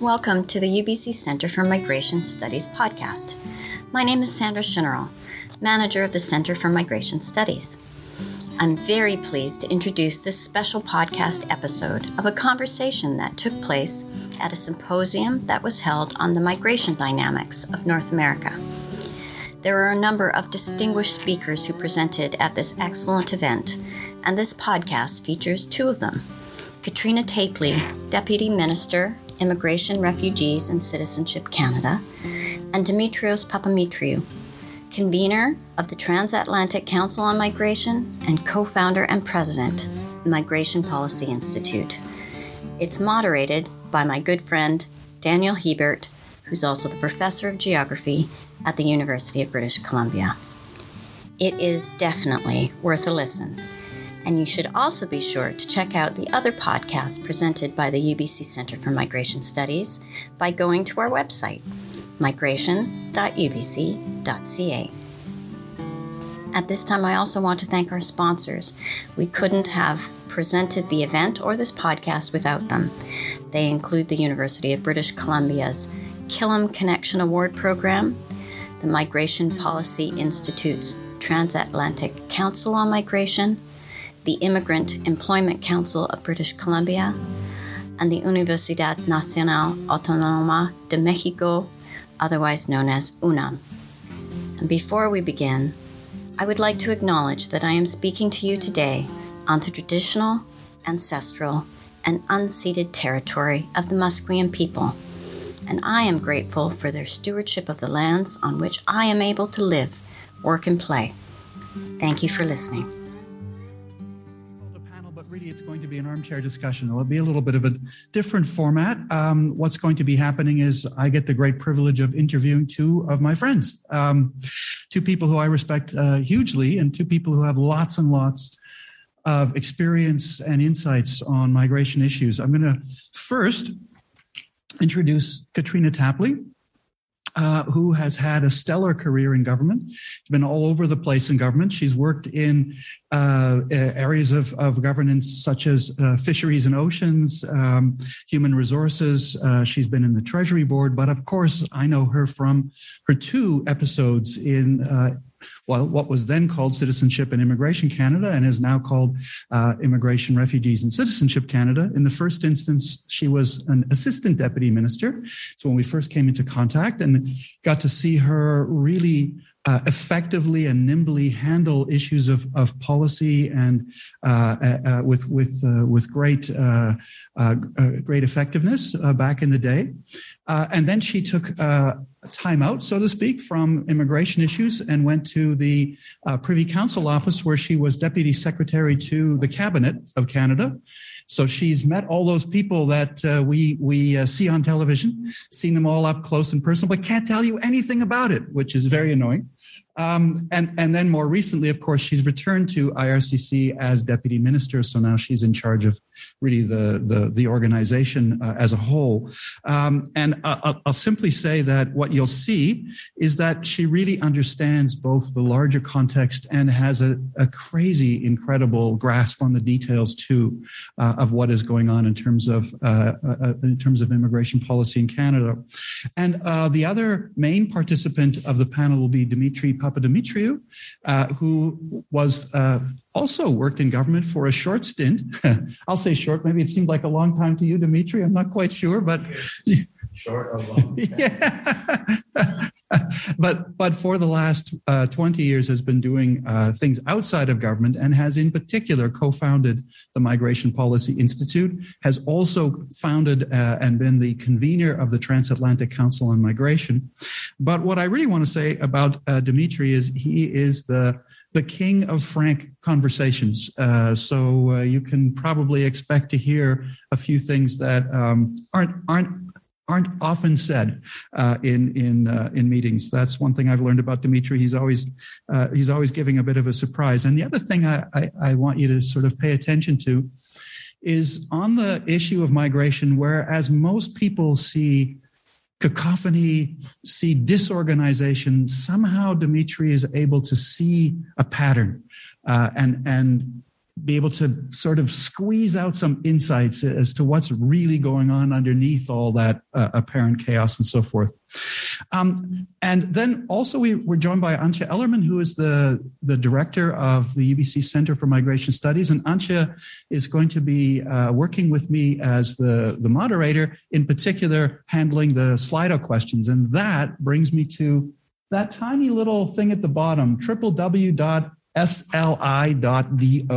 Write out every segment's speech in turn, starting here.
Welcome to the UBC Center for Migration Studies podcast. My name is Sandra Schinnerl, manager of the Center for Migration Studies. I'm very pleased to introduce this special podcast episode of a conversation that took place at a symposium that was held on the migration dynamics of North America. There were a number of distinguished speakers who presented at this excellent event, and this podcast features two of them. Catrina Tapley, Deputy Minister, Immigration, Refugees and Citizenship Canada, and Demetrios Papademetriou, convener of the Transatlantic Council on Migration and co founder and president, Migration Policy Institute. It's moderated by my good friend Daniel Hiebert, who's also the professor of geography at the University of British Columbia. It is definitely worth a listen. And you should also be sure to check out the other podcasts presented by the UBC Center for Migration Studies by going to our website, migration.ubc.ca. At this time, I also want to thank our sponsors. We couldn't have presented the event or this podcast without them. They include the University of British Columbia's Killam Connection Award Program, the Migration Policy Institute's Transatlantic Council on Migration, the Immigrant Employment Council of British Columbia, and the Universidad Nacional Autónoma de Mexico, otherwise known as UNAM. And before we begin, I would like to acknowledge that I am speaking to you today on the traditional, ancestral, and unceded territory of the Musqueam people, and I am grateful for their stewardship of the lands on which I am able to live, work, and play. Thank you for listening really it's going to be an armchair discussion. It'll be a little bit of a different format. Um, what's going to be happening is I get the great privilege of interviewing two of my friends, um, two people who I respect uh, hugely, and two people who have lots and lots of experience and insights on migration issues. I'm going to first introduce Catrina Tapley. Uh, who has had a stellar career in government. She's been all over the place in government. She's worked in uh, areas of, of governance such as uh, fisheries and oceans, um, human resources. Uh, she's been in the Treasury Board, but of course, I know her from her two episodes in uh, what was then called Citizenship and Immigration Canada and is now called uh, Immigration, Refugees, and Citizenship Canada. In the first instance, she was an assistant deputy minister. So when we first came into contact and got to see her really uh, effectively and nimbly handle issues of, of policy and uh, uh, uh with with uh, with great uh, great effectiveness back in the day, and then she took time out, so to speak, from immigration issues and went to the Privy Council office where she was deputy secretary to the cabinet of Canada. So she's met all those people that uh, we we uh, see on television, seen them all up close and personal, but can't tell you anything about it, which is very annoying. Um, and, and then more recently, of course, she's returned to IRCC as deputy minister. So now she's in charge of really the, the, the organization uh, as a whole. Um, and I'll, I'll simply say that what you'll see is that she really understands both the larger context and has a, a crazy, incredible grasp on the details too uh, of what is going on in terms of uh, uh in terms of immigration policy in Canada. And uh, the other main participant of the panel will be Dimitri Papademetriou, uh, who was uh, also worked in government for a short stint. I'll say short. Maybe it seemed like a long time to you, Dimitri. I'm not quite sure, but short of long. yeah. but but for the last uh, 20 years has been doing uh, things outside of government and has in particular co-founded the Migration Policy Institute. Has also founded uh, and been the convener of the Transatlantic Council on Migration. But what I really want to say about uh, Dimitri is he is the the king of frank conversations. Uh, so uh, you can probably expect to hear a few things that um, aren't aren't aren't often said uh, in in uh, in meetings. That's one thing I've learned about Dimitri. He's always uh, he's always giving a bit of a surprise. And the other thing I, I, I want you to sort of pay attention to is on the issue of migration, whereas most people see cacophony, see disorganization, somehow Dimitri is able to see a pattern uh, and and be able to sort of squeeze out some insights as to what's really going on underneath all that uh, apparent chaos and so forth. Um, and then also we were joined by Antje Ellermann, who is the, the director of the UBC Center for Migration Studies. And Antje is going to be uh, working with me as the, the moderator, in particular, handling the Slido questions. And that brings me to that tiny little thing at the bottom, www sli.do.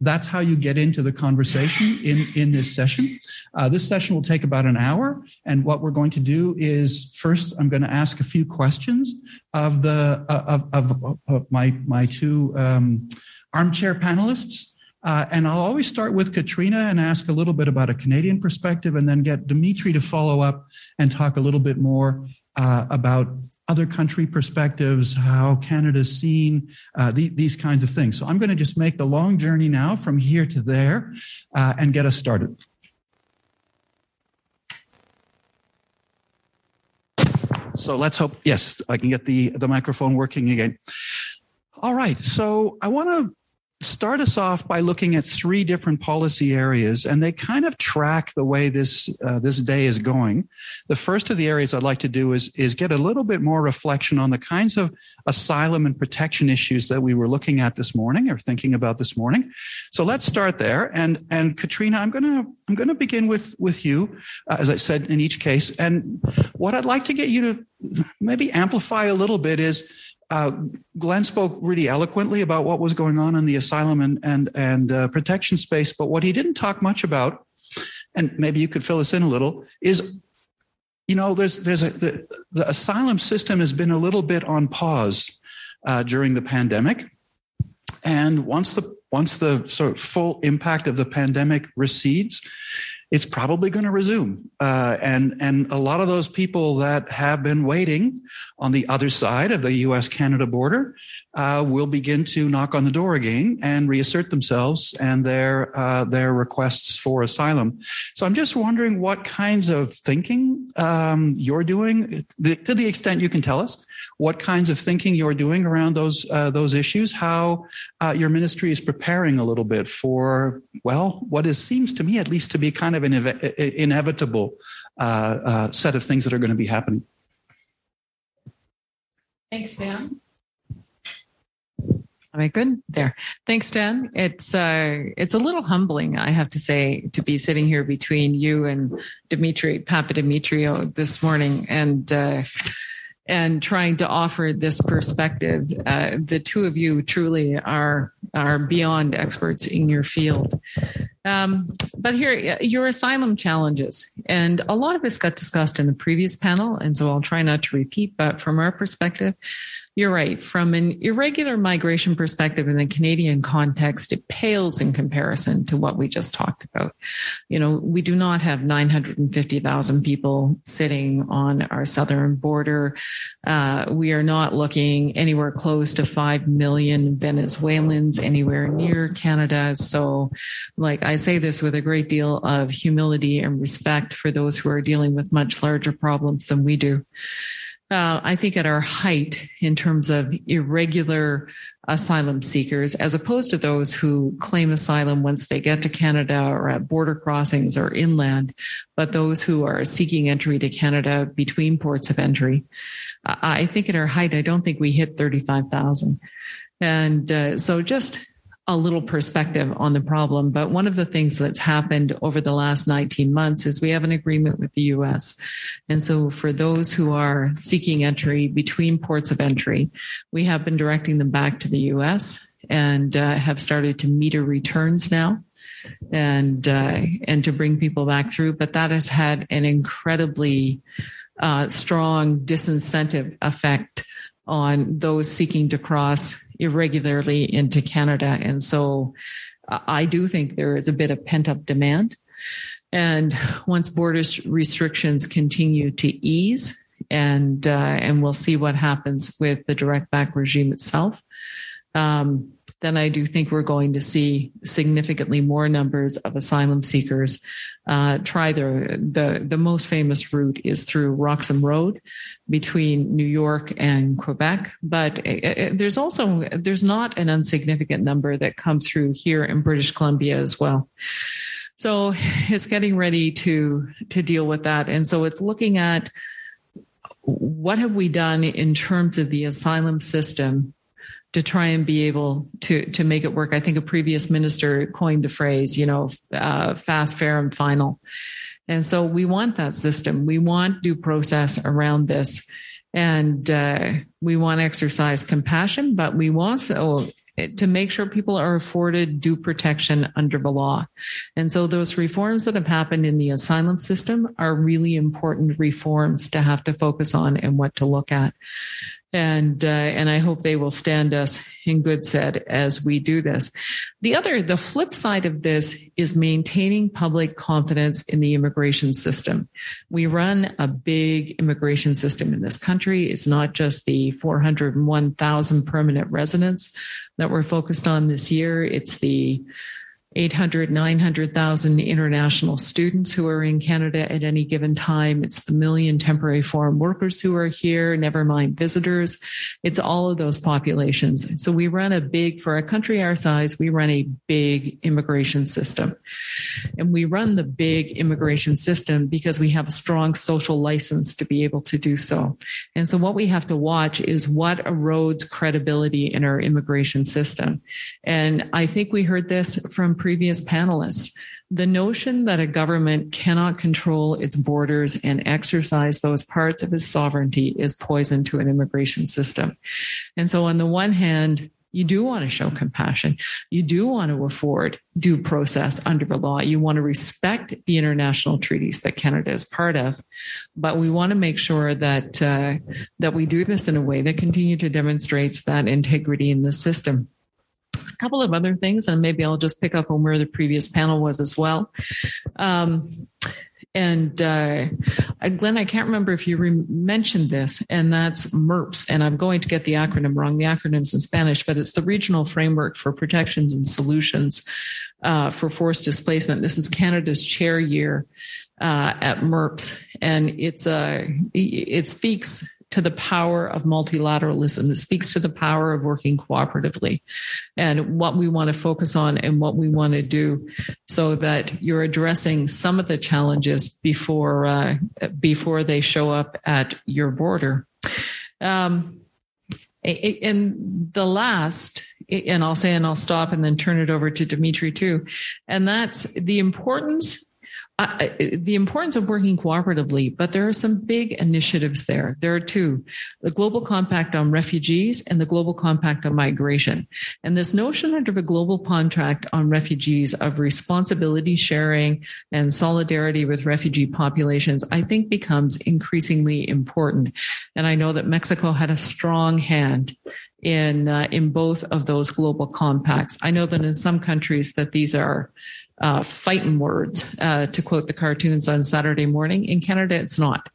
That's how you get into the conversation in, in this session. Uh, this session will take about an hour. And what we're going to do is first, I'm going to ask a few questions of the, uh, of, of, of, my, my two um, armchair panelists. Uh, and I'll always start with Catrina and ask a little bit about a Canadian perspective and then get Dimitri to follow up and talk a little bit more uh, about other country perspectives, how Canada's seen, uh, the, these kinds of things. So I'm going to just make the long journey now from here to there uh, and get us started. So let's hope, yes, I can get the, the microphone working again. All right. So I want to start us off by looking at three different policy areas, and they kind of track the way this uh, this day is going. The first of the areas I'd like to do is is get a little bit more reflection on the kinds of asylum and protection issues that we were looking at this morning or thinking about this morning. So let's start there. And and Catrina, I'm gonna I'm gonna begin with with you, uh, as I said in each case. And what I'd like to get you to maybe amplify a little bit is uh, Glenn spoke really eloquently about what was going on in the asylum and and and uh, protection space, but what he didn't talk much about, and maybe you could fill us in a little, is you know there's there's a the, the asylum system has been a little bit on pause uh, during the pandemic, and once the once the sort of full impact of the pandemic recedes, it's probably going to resume. Uh, and, and a lot of those people that have been waiting on the other side of the US Canada border uh, will begin to knock on the door again and reassert themselves and their uh, their requests for asylum. So I'm just wondering what kinds of thinking um, you're doing, to the extent you can tell us, what kinds of thinking you're doing around those uh, those issues, how uh, your ministry is preparing a little bit for well, what is seems to me at least to be kind of an inevitable uh, uh, set of things that are going to be happening. Thanks, Dan. Am I good? There. Thanks, Dan. It's uh, it's a little humbling, I have to say, to be sitting here between you and Dimitri Papademetriou this morning, and uh, and trying to offer this perspective. Uh, the two of you truly are are beyond experts in your field. Um, but here, your asylum challenges, and a lot of this got discussed in the previous panel, and so I'll try not to repeat. But from our perspective, you're right. From an irregular migration perspective in the Canadian context, it pales in comparison to what we just talked about. You know, we do not have 950,000 people sitting on our southern border. Uh, we are not looking anywhere close to 5 million Venezuelans anywhere near Canada. So, like I say this with a great deal of humility and respect for those who are dealing with much larger problems than we do uh, I think, at our height in terms of irregular asylum seekers, as opposed to those who claim asylum once they get to Canada or at border crossings or inland, but those who are seeking entry to Canada between ports of entry. I think at our height, I don't think we hit 35,000. And uh, so just a little perspective on the problem. But one of the things that's happened over the last 19 months is we have an agreement with the US. And so for those who are seeking entry between ports of entry, we have been directing them back to the US and uh, have started to meter returns now and uh, and to bring people back through. But that has had an incredibly uh, strong disincentive effect on those seeking to cross irregularly into Canada. And so I do think there is a bit of pent up demand. And once border restrictions continue to ease, and uh, and we'll see what happens with the direct back regime itself. Um, then I do think we're going to see significantly more numbers of asylum seekers uh, try the, the the most famous route is through Roxham Road between New York and Quebec, but it, it, there's also there's not an insignificant number that come through here in British Columbia as well. So it's getting ready to to deal with that, and so it's looking at what have we done in terms of the asylum system to try and be able to to make it work. I think a previous minister coined the phrase, you know, uh, fast, fair, and final. And so we want that system. We want due process around this. And uh, we want to exercise compassion, but we want also to make sure people are afforded due protection under the law. And so those reforms that have happened in the asylum system are really important reforms to have to focus on and what to look at and uh, and I hope they will stand us in good stead as we do this. The other, the flip side of this is maintaining public confidence in the immigration system. We run a big immigration system in this country. It's not just the 401,000 permanent residents that we're focused on this year. It's the 800, 900,000 international students who are in Canada at any given time. It's the million temporary foreign workers who are here, never mind visitors. It's all of those populations. So we run a big, for a country our size, we run a big immigration system. And we run the big immigration system because we have a strong social license to be able to do so. And so what we have to watch is what erodes credibility in our immigration system. And I think we heard this from previous panelists. The notion that a government cannot control its borders and exercise those parts of its sovereignty is poison to an immigration system. And so, on the one hand, you do want to show compassion. You do want to afford due process under the law. You want to respect the international treaties that Canada is part of, but we want to make sure that uh, that we do this in a way that continue to demonstrates that integrity in the system a couple of other things, and maybe I'll just pick up on where the previous panel was as well. Um, and uh, Glenn, I can't remember if you re- mentioned this, and that's MIRPS. And I'm going to get the acronym wrong. The acronym's in Spanish, but it's the Regional Framework for Protections and Solutions uh, for Forced Displacement. This is Canada's chair year uh, at MIRPS, and it's a it speaks to the power of multilateralism. It speaks to the power of working cooperatively and what we want to focus on and what we want to do so that you're addressing some of the challenges before uh, before they show up at your border. Um, and the last and I'll say and I'll stop and then turn it over to Dimitri too. And that's the importance the importance of working cooperatively, but there are some big initiatives there. There are two the Global Compact on Refugees and the Global Compact on Migration. And this notion under the Global Compact on Refugees of responsibility sharing and solidarity with refugee populations, I think becomes increasingly important. And I know that Mexico had a strong hand in uh, in both of those global compacts. I know that in some countries that these are uh, fighting words, uh, to quote the cartoons on Saturday morning. In Canada, it's not.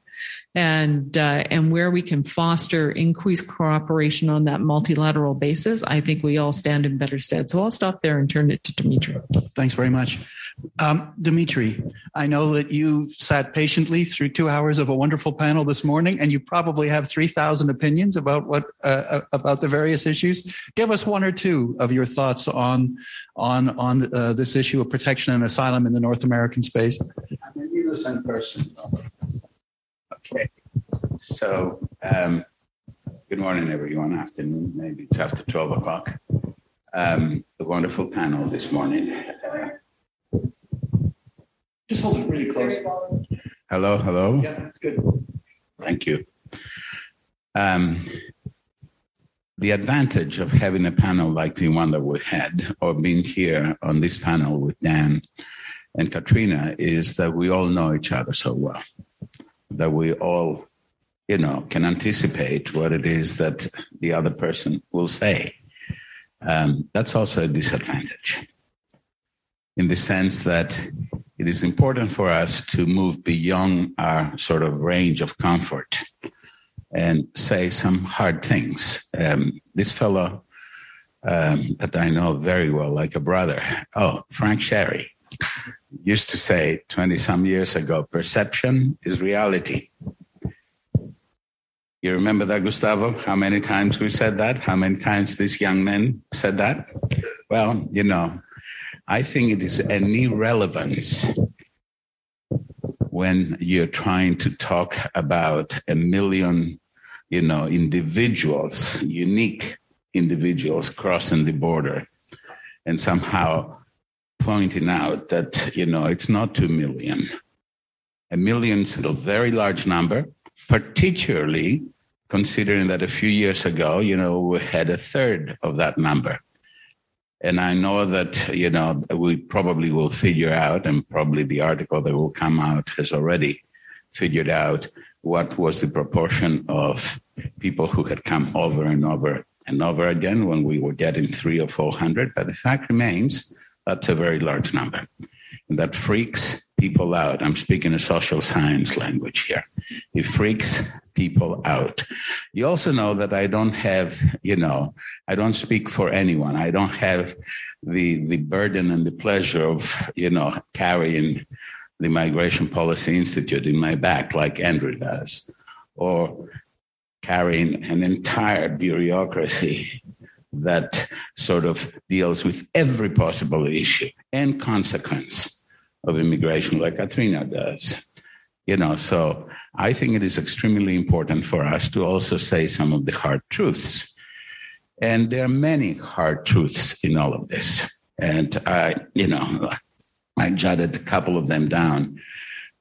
And uh, and where we can foster increased cooperation on that multilateral basis, I think we all stand in better stead. So I'll stop there and turn it to Dimitri. Thanks very much. Um, Dimitri, I know that you sat patiently through two hours of a wonderful panel this morning, and you probably have three thousand opinions about what uh, uh, about the various issues. Give us one or two of your thoughts on on on uh, this issue of protection and asylum in the North American space. I'm an innocent person. Okay, so um, good morning, everyone. Afternoon, maybe it's after twelve o'clock. Um, a wonderful panel this morning. Uh, just hold it really close. Hello, hello. Yeah, that's good. Thank you. Um, the advantage of having a panel like the one that we had, or being here on this panel with Dan and Catrina, is that we all know each other so well, that we all, you know, can anticipate what it is that the other person will say. Um, that's also a disadvantage in the sense that it is important for us to move beyond our sort of range of comfort and say some hard things. Um, this fellow um, that I know very well, like a brother. Oh, Frank Sharry used to say 20 some years ago perception is reality. You remember that, Gustavo? How many times we said that? How many times these young men said that? Well, you know, I think it is an irrelevance when you're trying to talk about a million, you know, individuals, unique individuals crossing the border and somehow pointing out that, you know, it's not 2 million. A million is a very large number particularly considering that a few years ago, you know, we had a third of that number. And I know that, you know, we probably will figure out, and probably the article that will come out has already figured out what was the proportion of people who had come over and over and over again when we were getting three or 400. But the fact remains that's a very large number. And that freaks people out. I'm speaking a social science language here. It freaks people out. You also know that I don't have, you know, I don't speak for anyone. I don't have the the burden and the pleasure of, you know, carrying the Migration Policy Institute in my back like Andrew does, or carrying an entire bureaucracy that sort of deals with every possible issue and consequence of immigration like Catrina does. You know, so I think it is extremely important for us to also say some of the hard truths. And there are many hard truths in all of this. And I, you know, I jotted a couple of them down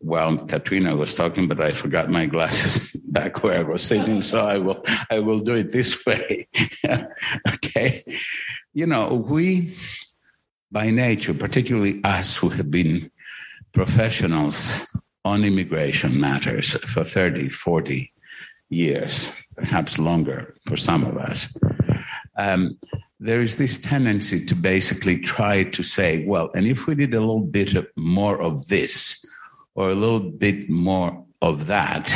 while Catrina was talking, but I forgot my glasses back where I was sitting. So I will, I will do it this way. okay. You know, we by nature, particularly us who have been professionals on immigration matters for 30, 40 years, perhaps longer for some of us, um, there is this tendency to basically try to say, well, and if we did a little bit more of this or a little bit more of that,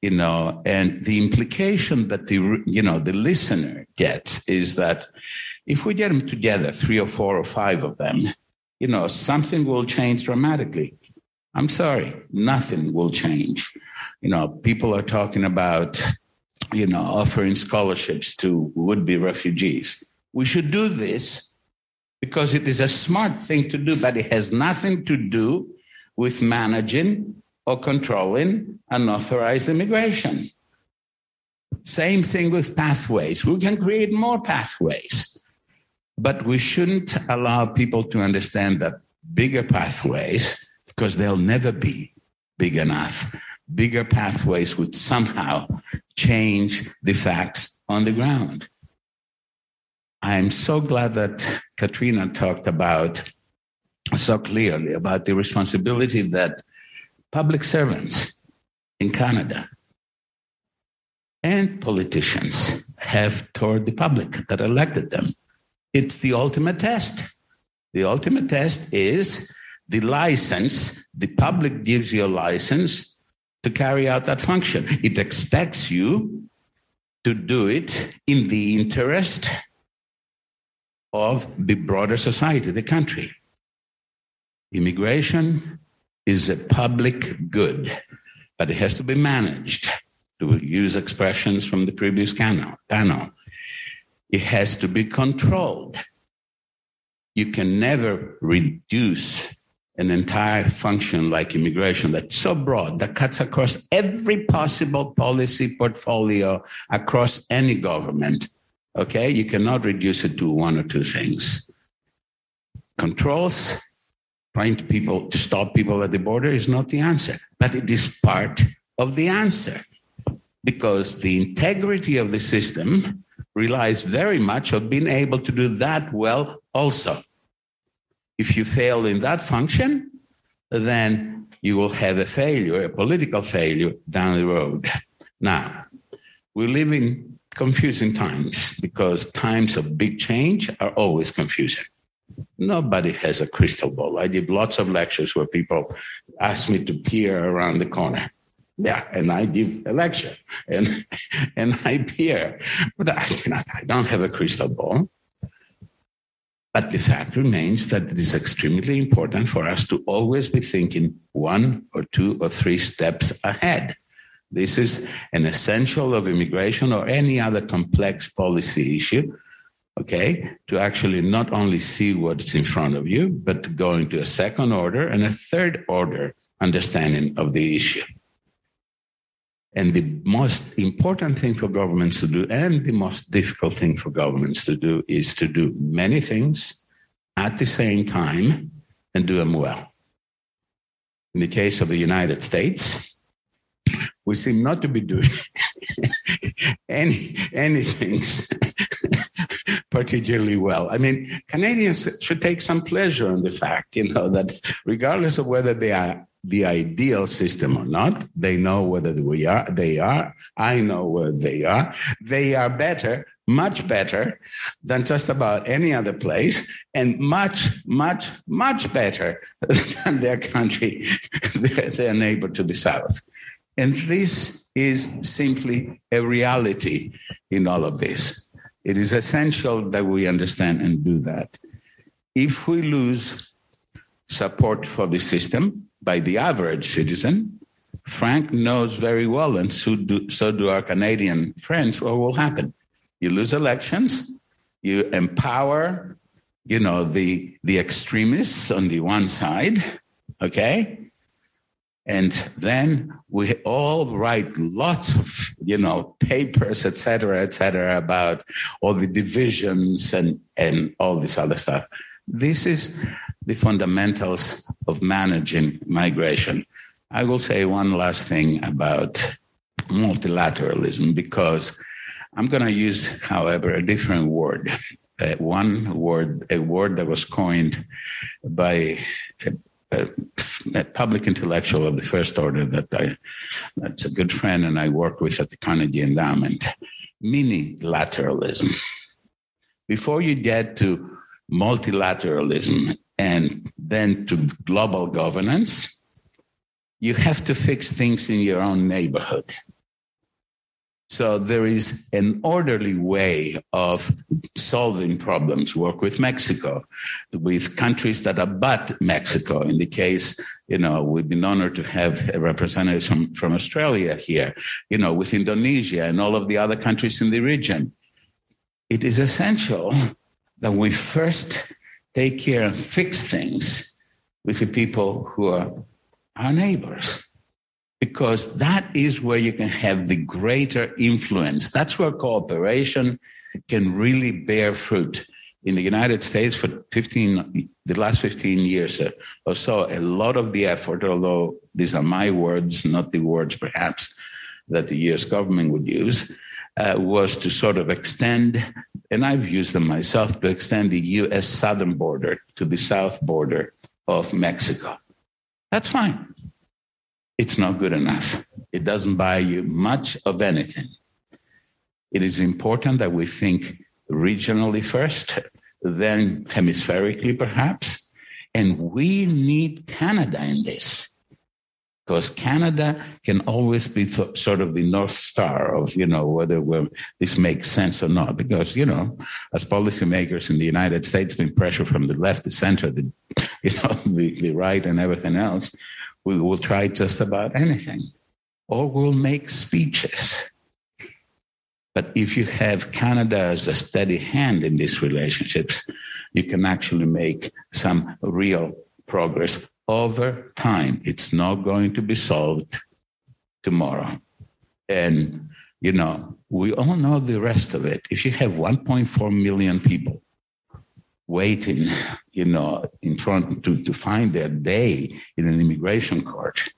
you know, and the implication that the, you know, the listener gets is that if we get them together, three or four or five of them, you know, something will change dramatically. I'm sorry, nothing will change. You know, people are talking about, you know, offering scholarships to would be refugees. We should do this because it is a smart thing to do, but it has nothing to do with managing or controlling unauthorized immigration. Same thing with pathways. We can create more pathways. But we shouldn't allow people to understand that bigger pathways, because they'll never be big enough, bigger pathways would somehow change the facts on the ground. I'm so glad that Catrina talked about so clearly about the responsibility that public servants in Canada and politicians have toward the public that elected them. It's the ultimate test. The ultimate test is the license. The public gives you a license to carry out that function. It expects you to do it in the interest of the broader society, the country. Immigration is a public good, but it has to be managed, to use expressions from the previous panel. It has to be controlled. You can never reduce an entire function like immigration that's so broad that cuts across every possible policy portfolio across any government. Okay, you cannot reduce it to one or two things. Controls, trying to people to stop people at the border is not the answer, but it is part of the answer because the integrity of the system relies very much on being able to do that well also. If you fail in that function, then you will have a failure, a political failure down the road. Now, we live in confusing times because times of big change are always confusing. Nobody has a crystal ball. I did lots of lectures where people asked me to peer around the corner. Yeah, and I give a lecture and and I peer, but I, I don't have a crystal ball. But the fact remains that it is extremely important for us to always be thinking one or two or three steps ahead. This is an essential of immigration or any other complex policy issue, okay? To actually not only see what's in front of you, but going to go into a second order and a third order understanding of the issue. And the most important thing for governments to do, and the most difficult thing for governments to do, is to do many things at the same time and do them well. In the case of the United States, we seem not to be doing any anything particularly well. I mean, Canadians should take some pleasure in the fact, you know, that regardless of whether they are the ideal system or not. They know whether we are, they are. I know where they are. They are better, much better than just about any other place, and much, much, much better than their country, their, neighbor to the south. And this is simply a reality in all of this. It is essential that we understand and do that. If we lose support for the system, by the average citizen, Frank knows very well, and so do, so do our Canadian friends, what will happen. You lose elections, you empower, you know, the, the extremists on the one side, okay? And then we all write lots of, you know, papers, et cetera, et cetera, about all the divisions and, and all this other stuff. This is the fundamentals of managing migration. I will say one last thing about multilateralism because I'm going to use, however, a different word. Uh, one word, a word that was coined by a, public intellectual of the first order that I, that's a good friend and I work with at the Carnegie Endowment, mini-lateralism. Before you get to multilateralism and then to global governance, you have to fix things in your own neighborhood. So there is an orderly way of solving problems. Work with Mexico, with countries that abut Mexico. In the case, you know, we've been honored to have a representative from, from Australia here, you know, with Indonesia and all of the other countries in the region. It is essential that we first take care and fix things with the people who are our neighbors. Because that is where you can have the greater influence. That's where cooperation can really bear fruit. In the United States, for 15, the last 15 years or so, a lot of the effort, although these are my words, not the words perhaps that the US government would use, uh, was to sort of extend, and I've used them myself, to extend the US southern border to the south border of Mexico. That's fine. It's not good enough. It doesn't buy you much of anything. It is important that we think regionally first, then hemispherically perhaps. And we need Canada in this because Canada can always be th- sort of the north star of you know whether this makes sense or not. Because you know, as policymakers in the United States, been pressure from the left, the center, the you know the, the right, and everything else, we will try just about anything, or we'll make speeches. But if you have Canada as a steady hand in these relationships, you can actually make some real progress over time. It's not going to be solved tomorrow. And, you know, we all know the rest of it. If you have 1.4 million people waiting, you know, in front to, to find their day in an immigration court,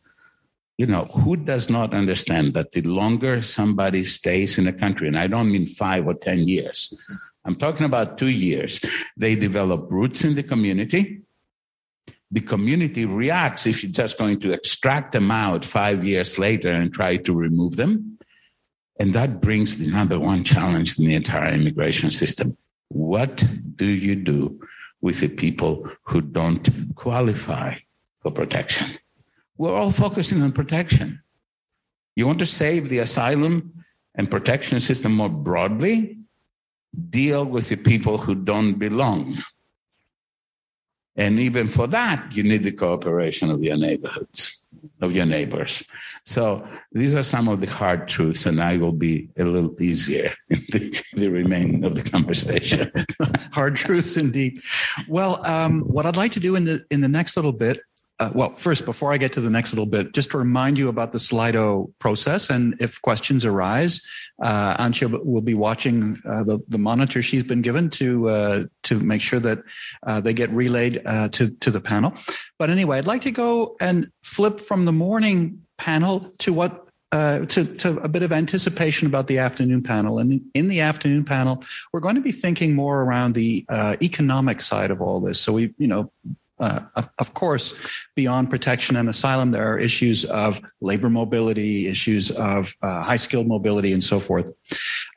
you know, who does not understand that the longer somebody stays in a country, and I don't mean five or 10 years, I'm talking about two years, they develop roots in the community the community reacts if you're just going to extract them out five years later and try to remove them. And that brings the number one challenge in the entire immigration system. What do you do with the people who don't qualify for protection? We're all focusing on protection. You want to save the asylum and protection system more broadly? Deal with the people who don't belong And even for that, you need the cooperation of your neighborhoods, of your neighbors. So these are some of the hard truths, and I will be a little easier in the, the remaining of the conversation. hard truths, indeed. Well, um, what I'd like to do in the in the next little bit uh, well, first, before I get to the next little bit, just to remind you about the Slido process. And if questions arise, uh, will be watching uh, the, the monitor she's been given to uh, to make sure that uh, they get relayed uh, to, to the panel. But anyway, I'd like to go and flip from the morning panel to what uh, to, to a bit of anticipation about the afternoon panel. And in the afternoon panel, we're going to be thinking more around the uh, economic side of all this. So we, you know, uh, of, of, course, beyond protection and asylum, there are issues of labor mobility, issues of uh, high skilled mobility, and so forth.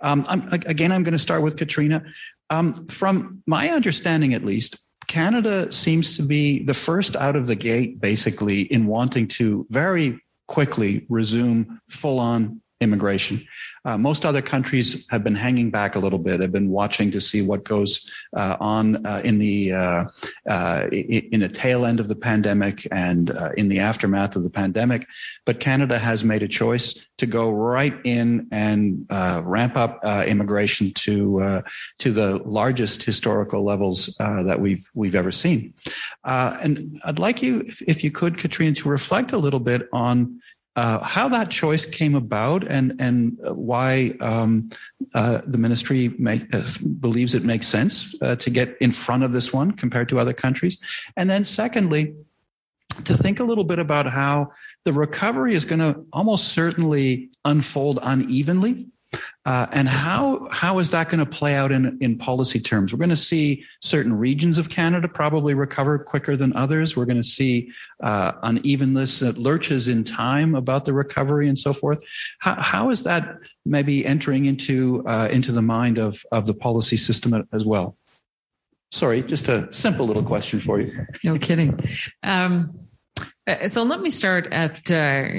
Um, I'm, again, I'm going to start with Catrina. Um, from my understanding, at least, Canada seems to be the first out of the gate, basically, in wanting to very quickly resume full on immigration. Uh, most other countries have been hanging back a little bit, have been watching to see what goes uh, on uh, in the uh, uh, in the tail end of the pandemic and uh, in the aftermath of the pandemic. But Canada has made a choice to go right in and ramp up immigration to to the largest historical levels that we've we've ever seen. and I'd like you, if, if you could, Catrina, to reflect a little bit on uh, how that choice came about and and why um, uh, the ministry make, uh, believes it makes sense uh, to get in front of this one compared to other countries, and then secondly, to think a little bit about how the recovery is going to almost certainly unfold unevenly uh, and how how is that going to play out in in policy terms? We're going to see certain regions of Canada probably recover quicker than others. We're going to see uh, unevenness that lurches in time about the recovery and so forth. How, how is that maybe entering into uh, into the mind of of the policy system as well? Sorry, just a simple little question for you. No kidding. Um, so let me start at uh,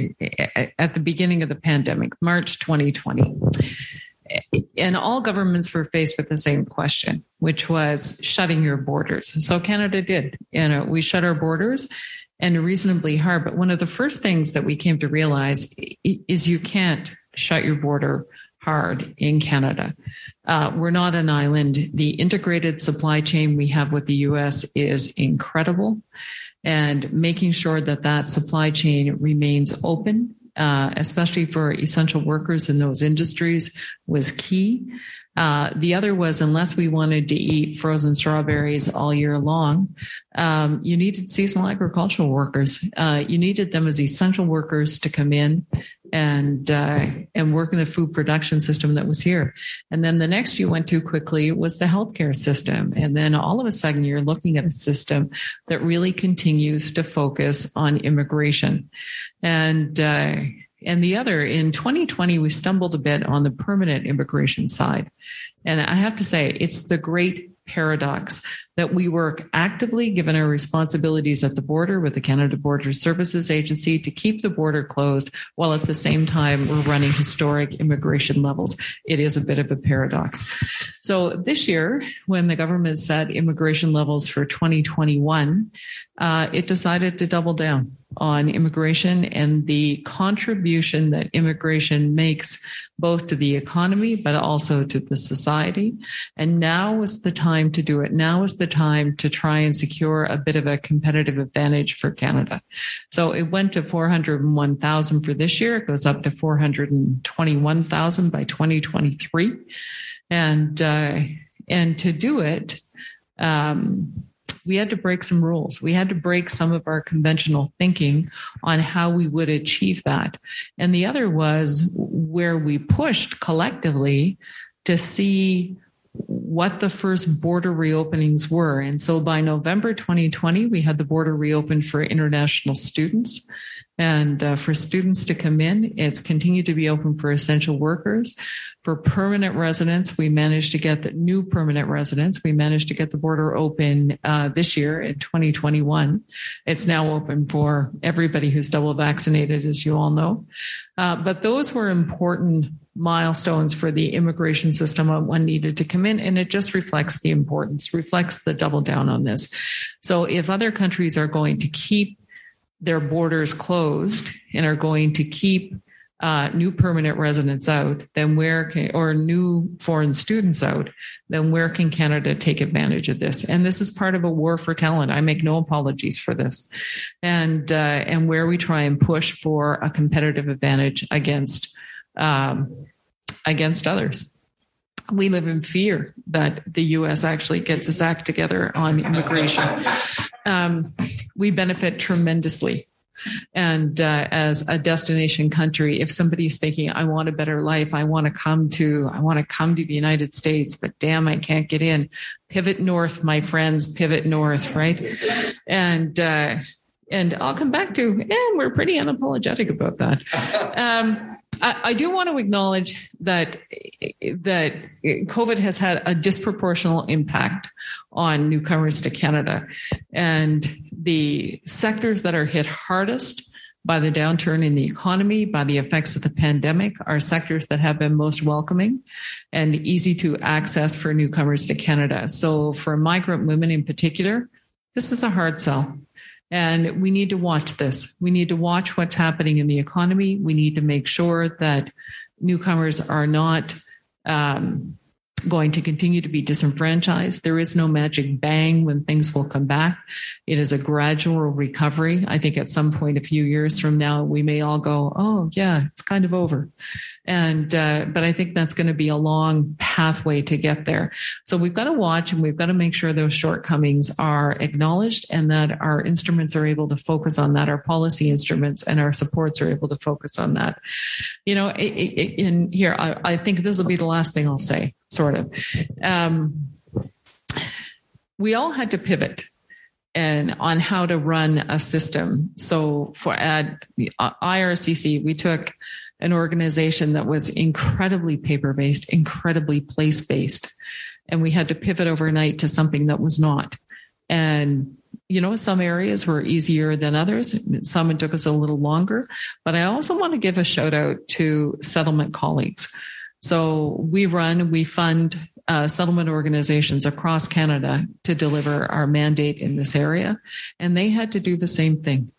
at the beginning of the pandemic, March 2020. And all governments were faced with the same question, which was shutting your borders. So Canada did. You know, we shut our borders and reasonably hard. But one of the first things that we came to realize is you can't shut your border hard in Canada. Uh, we're not an island. The integrated supply chain we have with the US is incredible and making sure that that supply chain remains open, uh, especially for essential workers in those industries, was key. Uh, the other was unless we wanted to eat frozen strawberries all year long, um, you needed seasonal agricultural workers. Uh, you needed them as essential workers to come in and uh, and work in the food production system that was here. And then the next you went to quickly was the healthcare system. And then all of a sudden you're looking at a system that really continues to focus on immigration. And uh, and the other in 2020 we stumbled a bit on the permanent immigration side. And I have to say it's the great paradox that we work actively, given our responsibilities at the border with the Canada Border Services Agency, to keep the border closed, while at the same time we're running historic immigration levels. It is a bit of a paradox. So this year, when the government set immigration levels for 2021, uh, it decided to double down on immigration and the contribution that immigration makes both to the economy but also to the society and now is the time to do it now is the time to try and secure a bit of a competitive advantage for canada so it went to 401000 for this year it goes up to 421000 by 2023 and uh, and to do it um, we had to break some rules. We had to break some of our conventional thinking on how we would achieve that. And the other was where we pushed collectively to see what the first border reopenings were. And so by November 2020, we had the border reopened for international students. And uh, for students to come in, it's continued to be open for essential workers. For permanent residents, we managed to get the new permanent residents. We managed to get the border open uh, this year in 2021. It's now open for everybody who's double vaccinated, as you all know. Uh, but those were important milestones for the immigration system when needed to come in. And it just reflects the importance, reflects the double down on this. So if other countries are going to keep their borders closed and are going to keep uh, new permanent residents out, then where can, or new foreign students out, then where can Canada take advantage of this? And this is part of a war for talent. I make no apologies for this, and uh, and where we try and push for a competitive advantage against um, against others. We live in fear that the U.S. actually gets its act together on immigration. Um, we benefit tremendously and uh, as a destination country, if somebody's thinking, I want a better life, I want to come to, I want to come to the United States, but damn, I can't get in. Pivot north, my friends, pivot north, right? And, uh, and I'll come back to, and we're pretty unapologetic about that. Um, I, I, do want to acknowledge that that COVID has had a disproportional impact on newcomers to Canada, and the sectors that are hit hardest by the downturn in the economy, by the effects of the pandemic, are sectors that have been most welcoming and easy to access for newcomers to Canada. So, for migrant women in particular, this is a hard sell. And we need to watch this. We need to watch what's happening in the economy. We need to make sure that newcomers are not um, going to continue to be disenfranchised. There is no magic bang when things will come back. It is a gradual recovery. I think at some point, a few years from now, we may all go, oh, yeah, it's kind of over. And, uh, but I think that's going to be a long pathway to get there. So we've got to watch and we've got to make sure those shortcomings are acknowledged and that our instruments are able to focus on that. Our policy instruments and our supports are able to focus on that. You know, in here, I, I think this will be the last thing I'll say, sort of. Um, we all had to pivot and on how to run a system. So for at IRCC, we took an organization that was incredibly paper based, incredibly place based. And we had to pivot overnight to something that was not. And, you know, some areas were easier than others. Some it took us a little longer. But I also want to give a shout out to settlement colleagues. So we run, we fund uh, settlement organizations across Canada to deliver our mandate in this area. And they had to do the same thing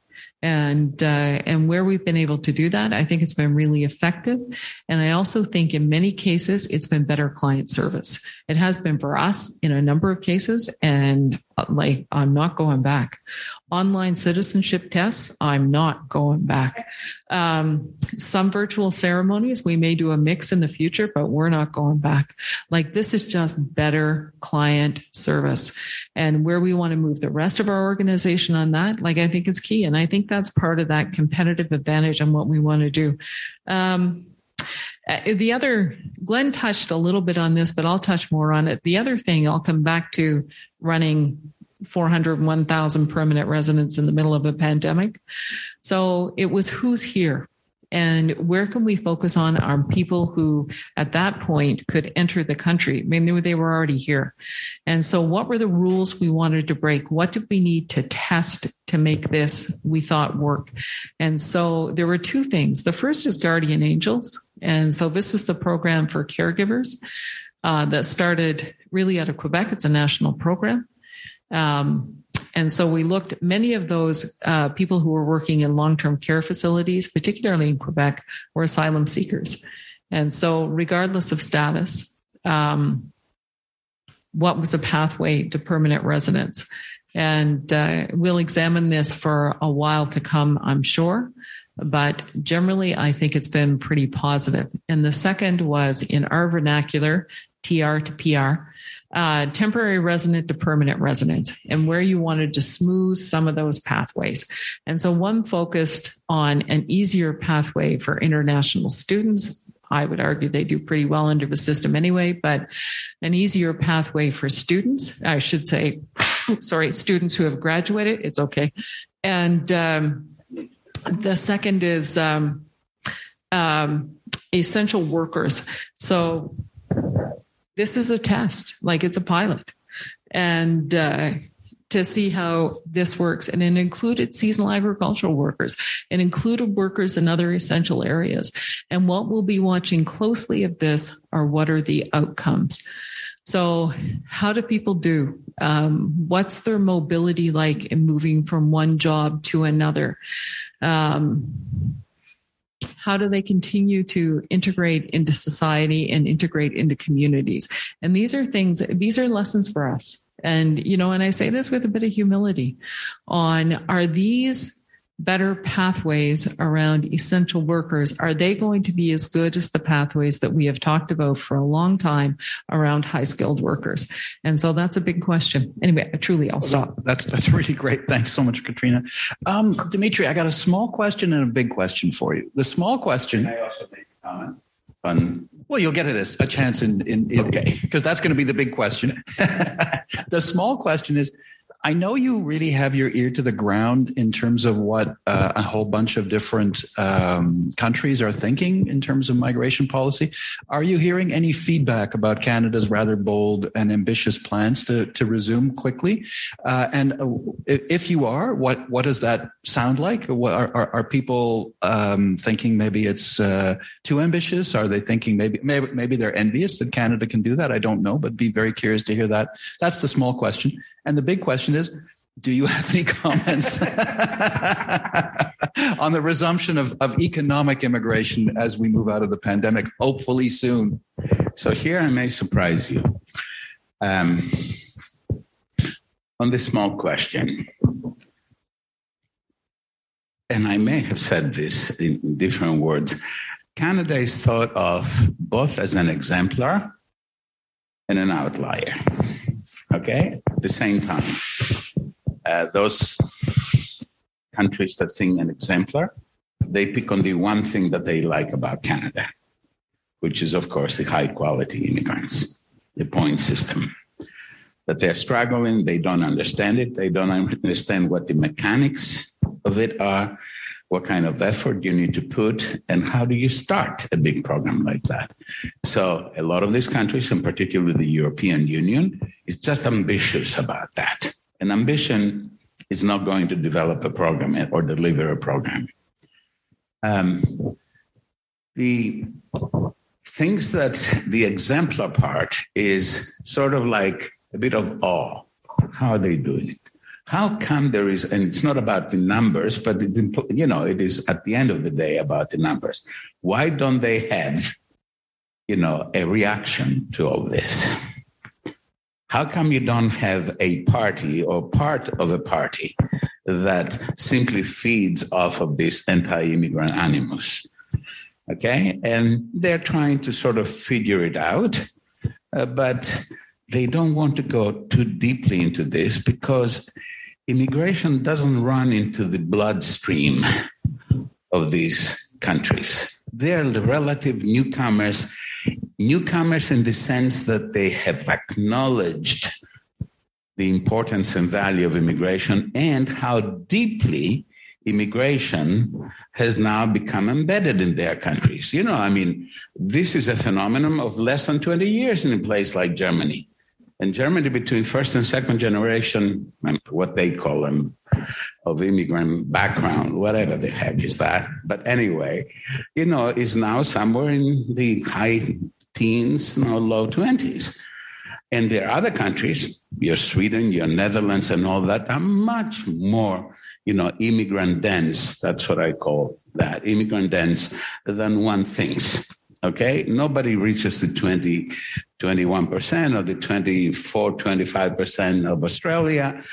and uh, and where we've been able to do that, I think it's been really effective. And I also think in many cases it's been better client service. It has been for us in a number of cases, and uh, like I'm not going back. Online citizenship tests, I'm not going back. Um, some virtual ceremonies, we may do a mix in the future, but we're not going back. Like this is just better client service. And where we want to move the rest of our organization on that, like I think is key. And I think that's part of that competitive advantage and what we want to do. Um, uh, the other, Glenn touched a little bit on this, but I'll touch more on it. The other thing I'll come back to running 401,000 permanent residents in the middle of a pandemic. So it was who's here and where can we focus on our people who at that point could enter the country? I mean, they were already here. And so what were the rules we wanted to break? What did we need to test to make this we thought work? And so there were two things. The first is Guardian Angels. And so this was the program for caregivers uh, that started really out of Quebec. It's a national program. Um, and so we looked, many of those uh, people who were working in long term care facilities, particularly in Quebec, were asylum seekers. And so, regardless of status, um, what was a pathway to permanent residence? And uh, we'll examine this for a while to come, I'm sure. But generally, I think it's been pretty positive. And the second was in our vernacular, TR to PR uh, temporary resident to permanent resident and where you wanted to smooth some of those pathways. And so one focused on an easier pathway for international students. I would argue they do pretty well under the system anyway, but an easier pathway for students, I should say, sorry, students who have graduated, it's okay. And, um, The second is um, um, essential workers. So this is a test, like it's a pilot, and uh, to see how this works. And it included seasonal agricultural workers. It included workers in other essential areas. And what we'll be watching closely of this are what are the outcomes. So, how do people do? Um, what's their mobility like in moving from one job to another? Um, how do they continue to integrate into society and integrate into communities? And these are things, these are lessons for us. And, you know, and I say this with a bit of humility on are these better pathways around essential workers? Are they going to be as good as the pathways that we have talked about for a long time around high skilled workers? And so that's a big question. Anyway, truly, I'll stop. That's that's really great. Thanks so much, Catrina. Um, Dimitri, I got a small question and a big question for you. The small question. Can I also make a comment on well, you'll get it as a chance in, in, in okay, because that's going to be the big question. the small question is I know you really have your ear to the ground in terms of what uh, a whole bunch of different um, countries are thinking in terms of migration policy. Are you hearing any feedback about Canada's rather bold and ambitious plans to, to resume quickly? Uh, and uh, if you are, what what does that sound like? Are, are, are people um, thinking maybe it's uh, too ambitious? Are they thinking maybe, maybe maybe they're envious that Canada can do that? I don't know, but be very curious to hear that. That's the small question. And the big question is, do you have any comments on the resumption of, of economic immigration as we move out of the pandemic, hopefully soon? So here I may surprise you. Um, on this small question, and I may have said this in different words, Canada is thought of both as an exemplar and an outlier okay, the same time. Uh, those countries that think an exemplar, they pick on the one thing that they like about Canada, which is, of course, the high quality immigrants, the point system. That they're struggling, they don't understand it, they don't understand what the mechanics of it are, what kind of effort do you need to put, and how do you start a big program like that. So, a lot of these countries, and particularly the European Union, is just ambitious about that. And ambition is not going to develop a program or deliver a program. Um, the things that the exemplar part is sort of like a bit of awe. How are they doing it? How come there is and it's not about the numbers but it, you know it is at the end of the day about the numbers. Why don't they have you know a reaction to all this? How come you don't have a party or part of a party that simply feeds off of this anti-immigrant animus? Okay? And they're trying to sort of figure it out uh, but they don't want to go too deeply into this because immigration doesn't run into the bloodstream of these countries. They're the relative newcomers, newcomers in the sense that they have acknowledged the importance and value of immigration and how deeply immigration has now become embedded in their countries. You know, I mean, this is a phenomenon of less than 20 years in a place like Germany in Germany, between first and second generation, what they call them, of immigrant background, whatever the heck is that. But anyway, you know, is now somewhere in the high teens, know, low 20s. And there are other countries, your Sweden, your Netherlands, and all that, are much more, you know, immigrant dense. That's what I call that, immigrant dense than one thinks. Okay, nobody reaches the 20, 21% or the 24, 25% of Australia.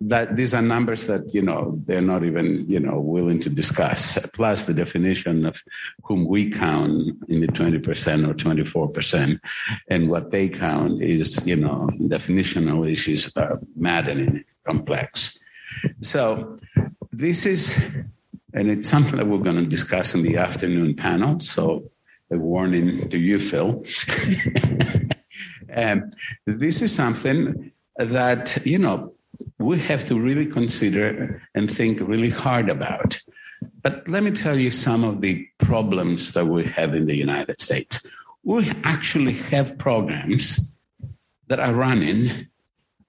That these are numbers that, you know, they're not even, you know, willing to discuss. Plus the definition of whom we count in the 20% or 24%. And what they count is, you know, definitional issues are maddening, complex. So this is, and it's something that we're going to discuss in the afternoon panel. So a warning to you, Phil. Um, this is something that, you know, we have to really consider and think really hard about. but let me tell you some of the problems that we have in the United States. We actually have programs that are running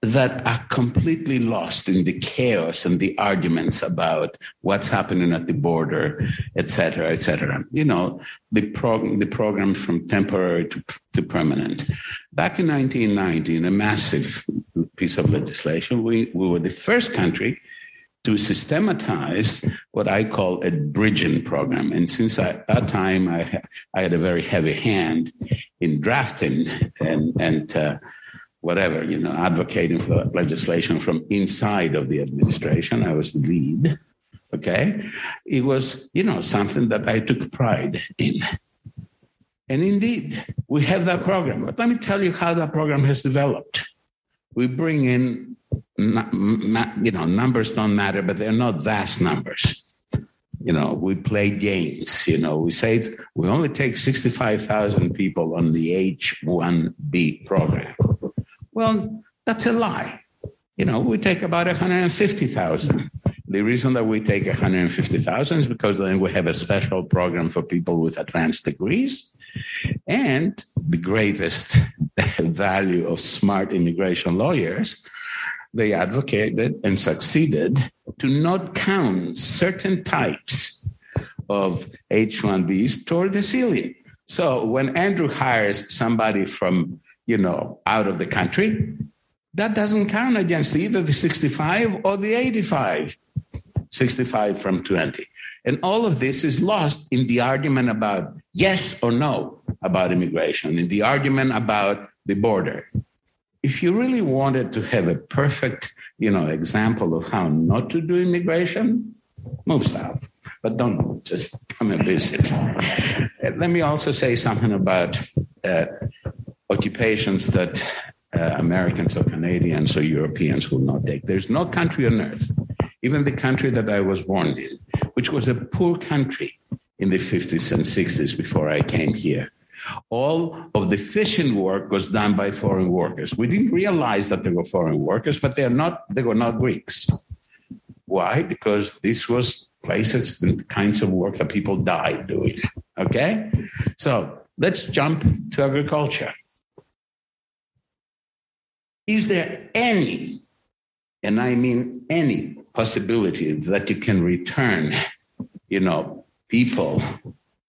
that are completely lost in the chaos and the arguments about what's happening at the border, et cetera, et cetera. You know, the, prog- the program from temporary to, to permanent. Back in 1990, in a massive piece of legislation, we, we were the first country to systematize what I call a bridging program. And since I, that time I, I had a very heavy hand in drafting and, and uh, whatever, you know, advocating for legislation from inside of the administration. I was the lead. Okay. It was, you know, something that I took pride in. And indeed, we have that program. But let me tell you how that program has developed. We bring in, you know, numbers don't matter, but they're not vast numbers. You know, we play games. You know, we say we only take 65,000 people on the H1B program. Well, that's a lie. You know, we take about 150,000. The reason that we take 150,000 is because then we have a special program for people with advanced degrees. And the greatest value of smart immigration lawyers, they advocated and succeeded to not count certain types of H1Bs toward the ceiling. So when Andrew hires somebody from you know, out of the country, that doesn't count against either the 65 or the 85. 65 from 20. And all of this is lost in the argument about yes or no about immigration, in the argument about the border. If you really wanted to have a perfect, you know, example of how not to do immigration, move south. But don't just come and visit. Let me also say something about uh, occupations that uh, Americans or Canadians or Europeans will not take. There's no country on earth, even the country that I was born in, which was a poor country in the 50s and 60s before I came here. All of the fishing work was done by foreign workers. We didn't realize that they were foreign workers, but they are not. They were not Greeks. Why? Because this was places, the kinds of work that people died doing. Okay, so let's jump to agriculture. Is there any, and I mean any possibility that you can return, you know, people,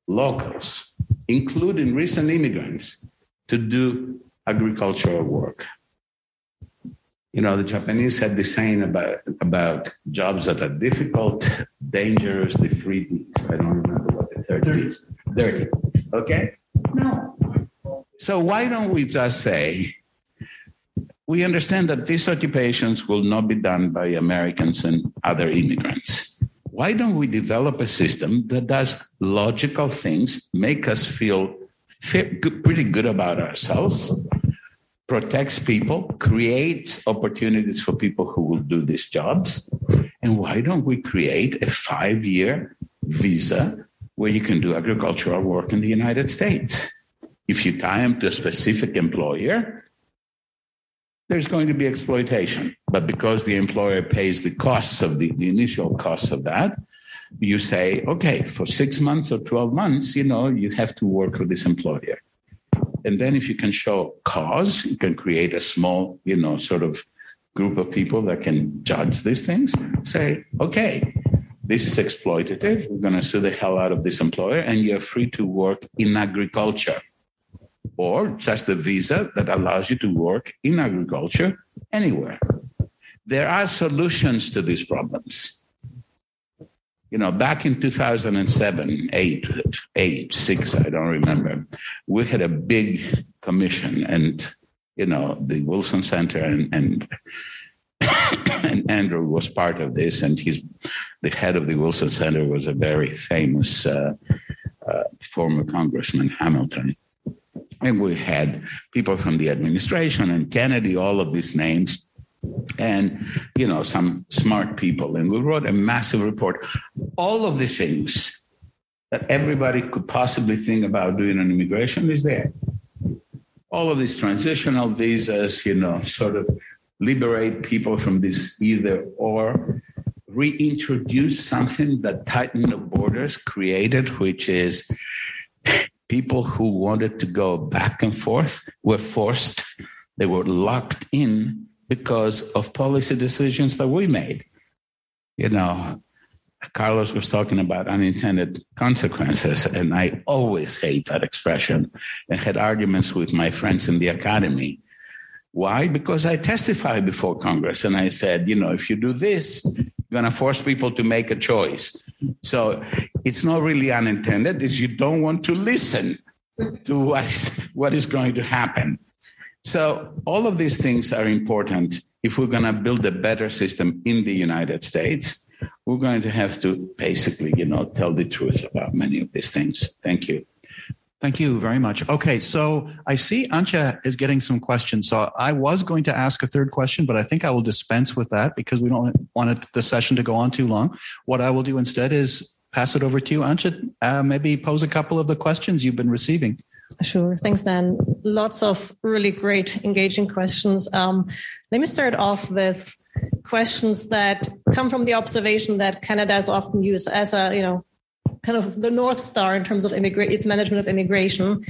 locals, including recent immigrants, to do agricultural work? You know, the Japanese had the saying about about jobs that are difficult, dangerous, the three Ds. I don't remember what the third D is. Dirty. Okay? No. So why don't we just say we understand that these occupations will not be done by Americans and other immigrants. Why don't we develop a system that does logical things, make us feel pretty good about ourselves, protects people, creates opportunities for people who will do these jobs? And why don't we create a five year visa where you can do agricultural work in the United States? If you tie them to a specific employer, there's going to be exploitation. But because the employer pays the costs of the, the initial costs of that, you say, okay, for six months or 12 months, you know, you have to work with this employer. And then if you can show cause, you can create a small, you know, sort of group of people that can judge these things, say, okay, this is exploitative. We're going to sue the hell out of this employer, and you're free to work in agriculture or just a visa that allows you to work in agriculture anywhere. There are solutions to these problems. You know, back in 2007, eight, eight, six, I don't remember, we had a big commission and, you know, the Wilson Center and, and and Andrew was part of this, and he's the head of the Wilson Center was a very famous uh, uh, former Congressman Hamilton. And we had people from the administration and Kennedy, all of these names, and you know some smart people. And we wrote a massive report. All of the things that everybody could possibly think about doing on immigration is there. All of these transitional visas, you know, sort of liberate people from this either or reintroduce something that tightened the borders created, which is people who wanted to go back and forth were forced, they were locked in because of policy decisions that we made. You know, Carlos was talking about unintended consequences, and I always hate that expression and had arguments with my friends in the academy. Why? Because I testified before Congress and I said, you know, if you do this, going to force people to make a choice. So it's not really unintended, it's you don't want to listen to what is, what is going to happen. So all of these things are important if we're going to build a better system in the United States we're going to have to basically, you know, tell the truth about many of these things. Thank you. Thank you very much. Okay, so I see Antje is getting some questions. So I was going to ask a third question, but I think I will dispense with that because we don't want the session to go on too long. What I will do instead is pass it over to you, Antje. Uh, maybe pose a couple of the questions you've been receiving. Sure. Thanks, Dan. Lots of really great, engaging questions. Um, let me start off with questions that come from the observation that Canada is often used as a, you know, kind of the north star in terms of immigra- its management of immigration.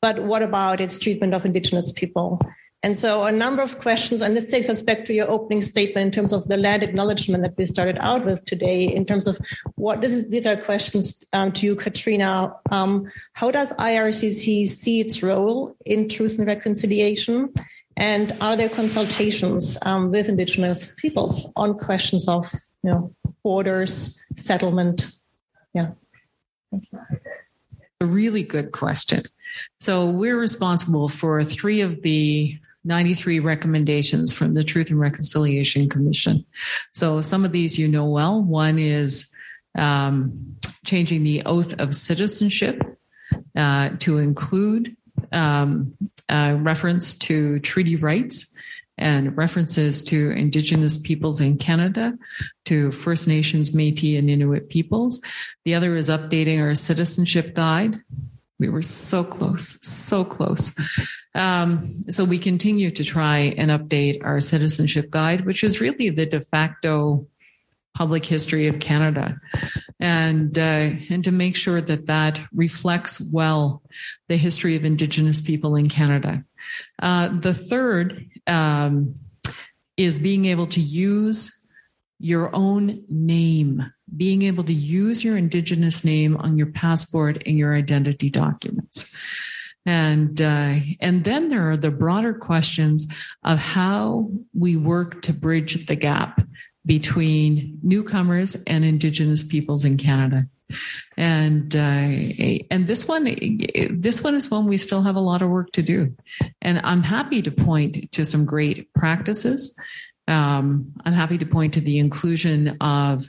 But what about its treatment of indigenous people? And so a number of questions, and this takes us back to your opening statement in terms of the land acknowledgement that we started out with today, in terms of what this is, these are questions um, to you, Catrina. Um, how does IRCC see its role in truth and reconciliation? And are there consultations um, with Indigenous peoples on questions of, you know, borders, settlement? Yeah. Thank you. A really good question. So we're responsible for three of the 93 recommendations from the Truth and Reconciliation Commission. So some of these you know well. One is um, changing the oath of citizenship uh, to include um, reference to treaty rights and references to Indigenous peoples in Canada, to First Nations, Metis, and Inuit peoples. The other is updating our citizenship guide. We were so close, so close. Um, so we continue to try and update our citizenship guide, which is really the de facto public history of Canada, and uh, and to make sure that that reflects well the history of Indigenous people in Canada. Uh, the third um, is being able to use your own name, being able to use your Indigenous name on your passport and your identity documents. And uh, and then there are the broader questions of how we work to bridge the gap between newcomers and Indigenous peoples in Canada. And uh, and this one this one is one we still have a lot of work to do. And I'm happy to point to some great practices. Um, I'm happy to point to the inclusion of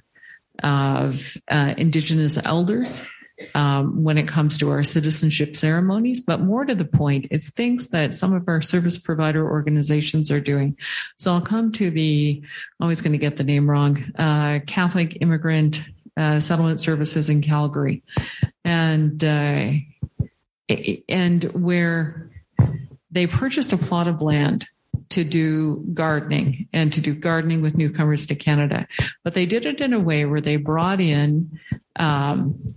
of uh, Indigenous elders um, when it comes to our citizenship ceremonies, but more to the point, it's things that some of our service provider organizations are doing. So I'll come to the, always going to get the name wrong, uh, Catholic Immigrant uh, Settlement Services in Calgary. And, uh, and where they purchased a plot of land to do gardening and to do gardening with newcomers to Canada. But they did it in a way where they brought in um,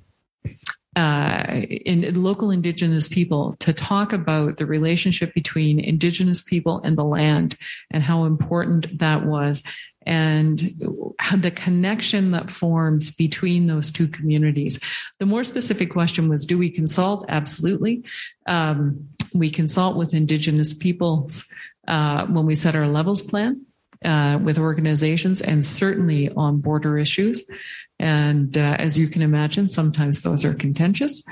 uh, in local indigenous people to talk about the relationship between indigenous people and the land and how important that was and the connection that forms between those two communities. The more specific question was do we consult? Absolutely. Um, we consult with indigenous peoples uh, when we set our levels plan. Uh, with organizations and certainly on border issues. And uh, as you can imagine, sometimes those are contentious.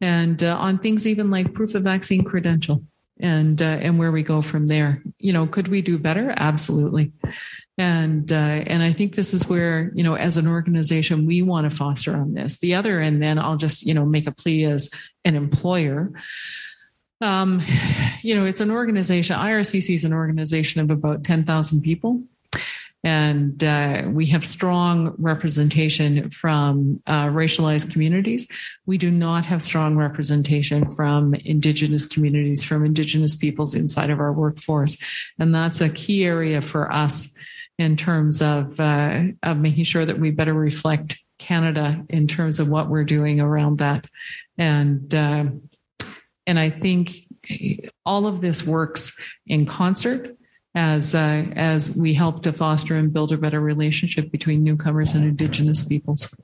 And uh, on things even like proof of vaccine credential and uh, and where we go from there. You know, could we do better? Absolutely. And uh, and I think this is where you know, as an organization, we want to foster on this. The other, and then I'll just you know make a plea as an employer. Um, you know, it's an organization. IRCC is an organization of about ten thousand people and uh, we have strong representation from uh, racialized communities. We do not have strong representation from Indigenous communities, from Indigenous peoples inside of our workforce. And that's a key area for us in terms of uh, of making sure that we better reflect Canada in terms of what we're doing around that, and uh, and I think all of this works in concert as uh, as we help to foster and build a better relationship between newcomers and Indigenous peoples.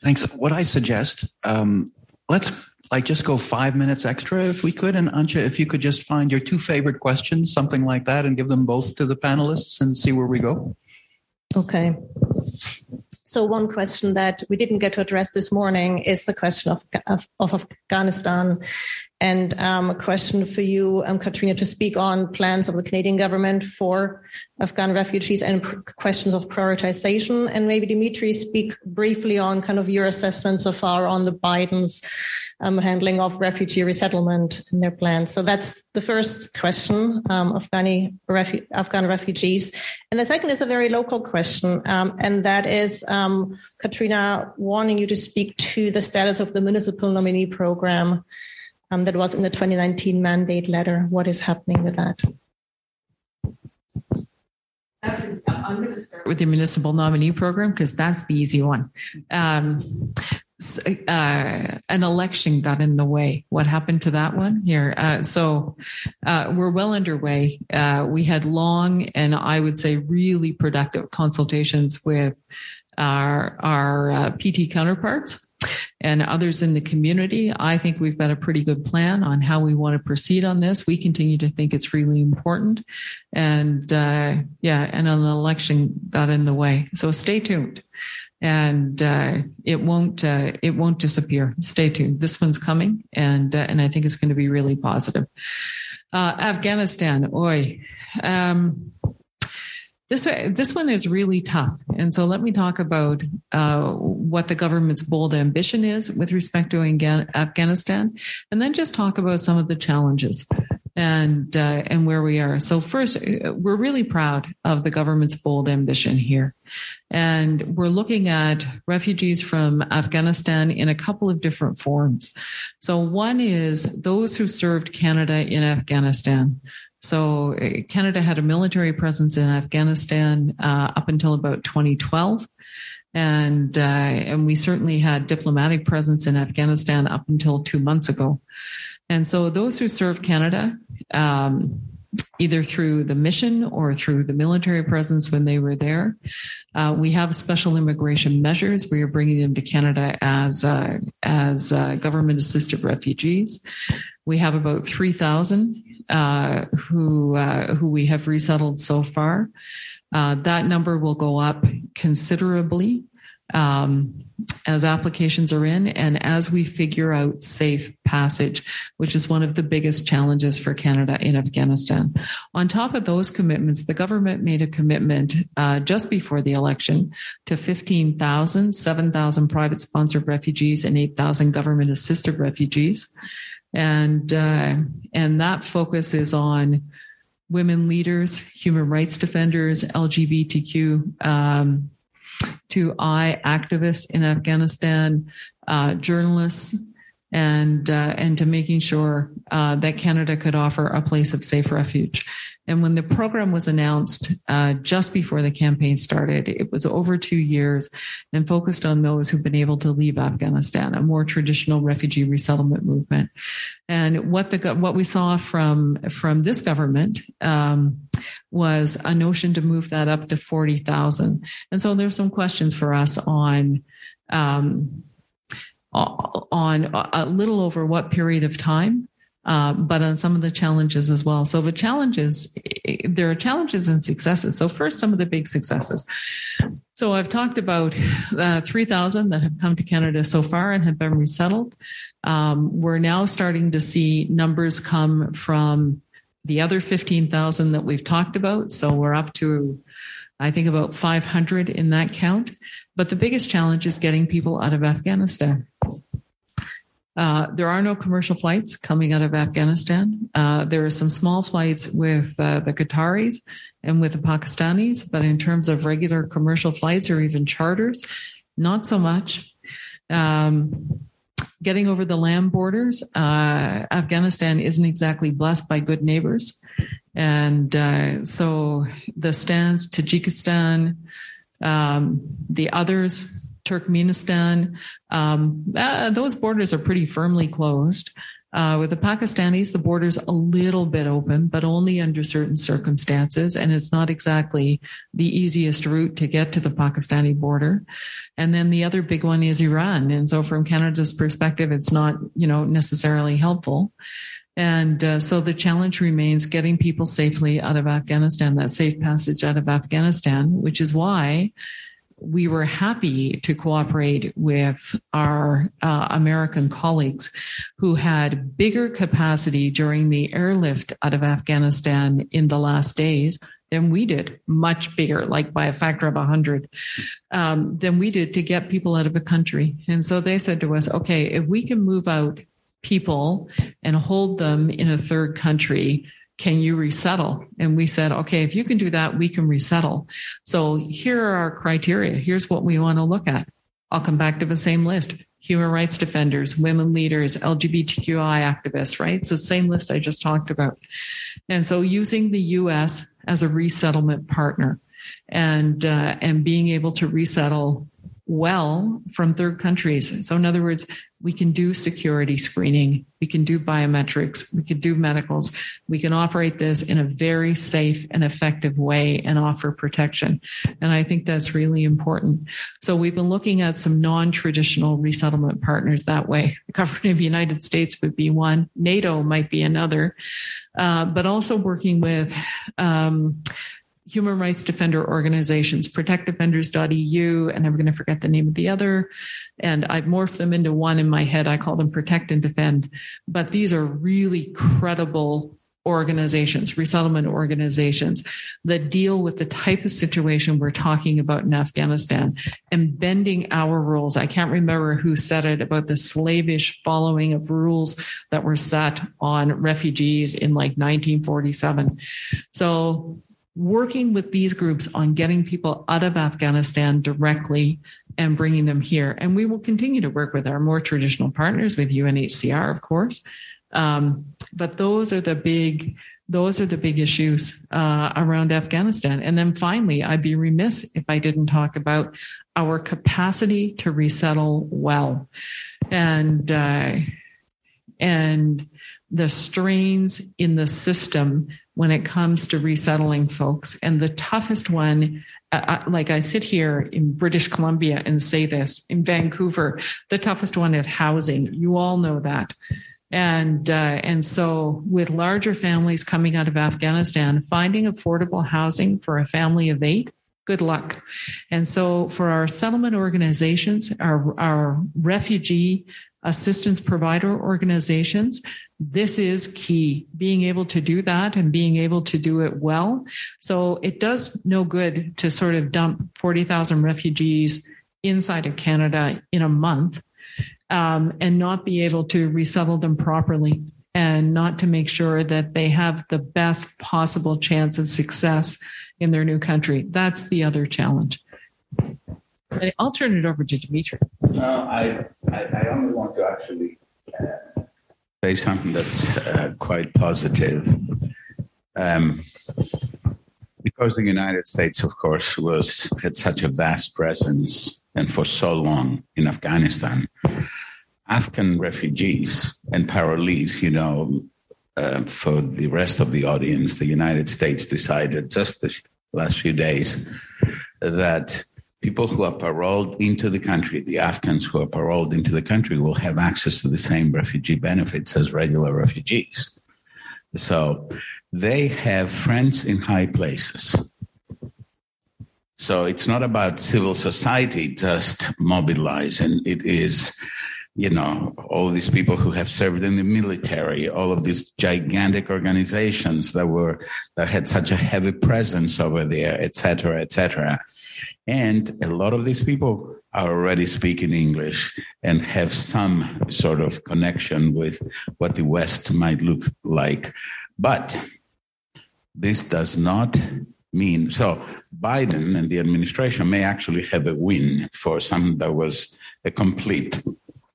Thanks. What I suggest, um, let's like just go five minutes extra if we could, and Antje, if you could just find your two favorite questions, something like that, and give them both to the panelists and see where we go. Okay. So one question that we didn't get to address this morning is the question of, of, of Afghanistan and um, a question for you, um, Catrina, to speak on plans of the Canadian government for Afghan refugees and pr- questions of prioritization. And maybe Dimitri speak briefly on kind of your assessment so far on the Biden's um, handling of refugee resettlement and their plans. So that's the first question, um, Afghani refu- Afghan refugees. And the second is a very local question, um, and that is um, Catrina wanting you to speak to the status of the municipal nominee program um, that was in the 2019 mandate letter. What is happening with that? I'm going to start with the municipal nominee program because that's the easy one. Um, so, uh, an election got in the way. What happened to that one here? Uh, so uh, we're well underway. Uh, we had long and I would say really productive consultations with our our uh, PT counterparts and others in the community. I think we've got a pretty good plan on how we want to proceed on this. We continue to think it's really important. And uh, yeah, and an election got in the way. So stay tuned. And uh, it won't uh, it won't disappear. Stay tuned. This one's coming, and uh, and I think it's going to be really positive. Uh, Afghanistan, oi. Um, this this one is really tough, and so let me talk about uh, what the government's bold ambition is with respect to Afghanistan, and then just talk about some of the challenges and uh, and where we are. So first, we're really proud of the government's bold ambition here, and we're looking at refugees from Afghanistan in a couple of different forms. So one is those who served Canada in Afghanistan. So uh, Canada had a military presence in Afghanistan uh, up until about 2012. And, uh, and we certainly had diplomatic presence in Afghanistan up until two months ago. And so those who serve Canada, um, either through the mission or through the military presence when they were there. Uh, we have special immigration measures. We are bringing them to Canada as uh, as uh, government assisted refugees. We have about three thousand uh, who uh, who we have resettled so far. Uh, that number will go up considerably um, as applications are in and as we figure out safe passage, which is one of the biggest challenges for Canada in Afghanistan. On top of those commitments, the government made a commitment uh, just before the election to 15,000, 7,000 private sponsored refugees, and 8,000 government assisted refugees and uh, and that focus is on women leaders, human rights defenders, LGBTQ um, to I activists in Afghanistan, uh, journalists, and uh, and to making sure uh, that Canada could offer a place of safe refuge. And when the program was announced uh, just before the campaign started, it was over two years and focused on those who've been able to leave Afghanistan, a more traditional refugee resettlement movement. And what the what we saw from from this government um, was a notion to move that up to forty thousand. And so there's some questions for us on. Um, on a little over what period of time uh, but on some of the challenges as well. So the challenges, there are challenges and successes. So first, some of the big successes. So I've talked about uh, 3,000 that have come to Canada so far and have been resettled. Um, we're now starting to see numbers come from the other 15,000 that we've talked about. So we're up to, I think, about 500 in that count. But the biggest challenge is getting people out of Afghanistan. Uh, there are no commercial flights coming out of Afghanistan. Uh, there are some small flights with uh, the Qataris and with the Pakistanis, but in terms of regular commercial flights or even charters, not so much. Um, getting over the land borders, uh, Afghanistan isn't exactly blessed by good neighbors. And uh, so the stands, Tajikistan, um, the others, Turkmenistan, um, uh, those borders are pretty firmly closed. Uh, with the Pakistanis, the border's a little bit open, but only under certain circumstances. And it's not exactly the easiest route to get to the Pakistani border. And then the other big one is Iran. And so from Canada's perspective, it's not, you know, necessarily helpful. And uh, so the challenge remains getting people safely out of Afghanistan, that safe passage out of Afghanistan, which is why we were happy to cooperate with our uh, American colleagues who had bigger capacity during the airlift out of Afghanistan in the last days than we did, much bigger, like by a factor of 100, um, than we did to get people out of the country. And so they said to us, okay, if we can move out people and hold them in a third country, can you resettle? And we said, okay, if you can do that, we can resettle. So here are our criteria. Here's what we want to look at. I'll come back to the same list. Human rights defenders, women leaders, LGBTQI activists, right? It's the same list I just talked about. And so using the US as a resettlement partner and, uh, and being able to resettle well from third countries. So, in other words, we can do security screening, we can do biometrics, we can do medicals, we can operate this in a very safe and effective way and offer protection. And I think that's really important. So, we've been looking at some non traditional resettlement partners that way. The government of the United States would be one, NATO might be another, uh, but also working with um, human rights defender organizations, protectdefenders.eu, and I'm going to forget the name of the other. And I've morphed them into one in my head. I call them Protect and Defend. But these are really credible organizations, resettlement organizations that deal with the type of situation we're talking about in Afghanistan and bending our rules. I can't remember who said it about the slavish following of rules that were set on refugees in like 1947. So working with these groups on getting people out of Afghanistan directly and bringing them here. And we will continue to work with our more traditional partners, with UNHCR, of course. Um, but those are the big those are the big issues uh, around Afghanistan. And then finally, I'd be remiss if I didn't talk about our capacity to resettle well, and uh, and the strains in the system when it comes to resettling folks. And the toughest one, uh, uh, like I sit here in British Columbia and say this in Vancouver, the toughest one is housing. You all know that. And uh, and so with larger families coming out of Afghanistan, finding affordable housing for a family of eight, good luck. And so for our settlement organizations, our, our refugee assistance provider organizations, this is key, being able to do that and being able to do it well. So it does no good to sort of dump 40,000 refugees inside of Canada in a month um, and not be able to resettle them properly and not to make sure that they have the best possible chance of success in their new country. That's the other challenge. I'll turn it over to Dimitri. No, I, I, I only want to actually uh, say something that's uh, quite positive. Um, because the United States, of course, was had such a vast presence and for so long in Afghanistan, Afghan refugees and parolees, you know, uh, for the rest of the audience, the United States decided just the last few days that people who are paroled into the country, the Afghans who are paroled into the country, will have access to the same refugee benefits as regular refugees. So they have friends in high places. So it's not about civil society just mobilizing, it is you know, all these people who have served in the military, all of these gigantic organizations that were that had such a heavy presence over there, et cetera, et cetera. And a lot of these people are already speaking English and have some sort of connection with what the West might look like. But this does not mean so Biden and the administration may actually have a win for something that was a complete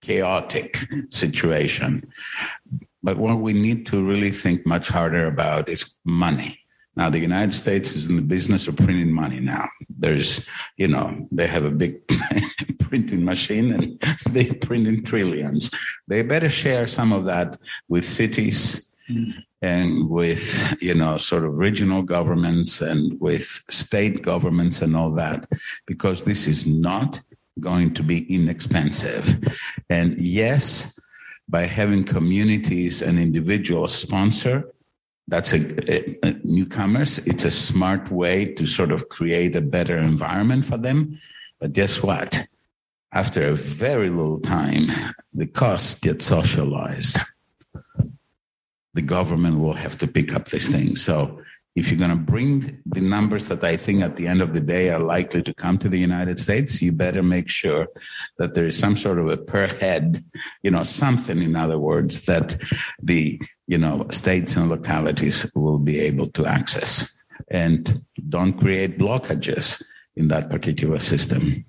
chaotic situation. But what we need to really think much harder about is money. Now, the United States is in the business of printing money now. There's, you know, they have a big printing machine and they print in trillions. They better share some of that with cities and with, you know, sort of regional governments and with state governments and all that, because this is not going to be inexpensive. And yes, by having communities and individuals sponsor, that's a, a, newcomers. It's a smart way to sort of create a better environment for them. But guess what? After a very little time, the costs get socialized. The government will have to pick up this thing. So if you're going to bring the numbers that I think at the end of the day are likely to come to the United States, you better make sure that there is some sort of a per head, you know, something, in other words, that the, you know, states and localities will be able to access. And don't create blockages in that particular system.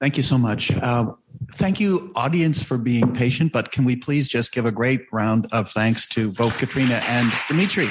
Thank you so much. Uh, thank you, audience, for being patient. But can we please just give a great round of thanks to both Catrina and Dimitri?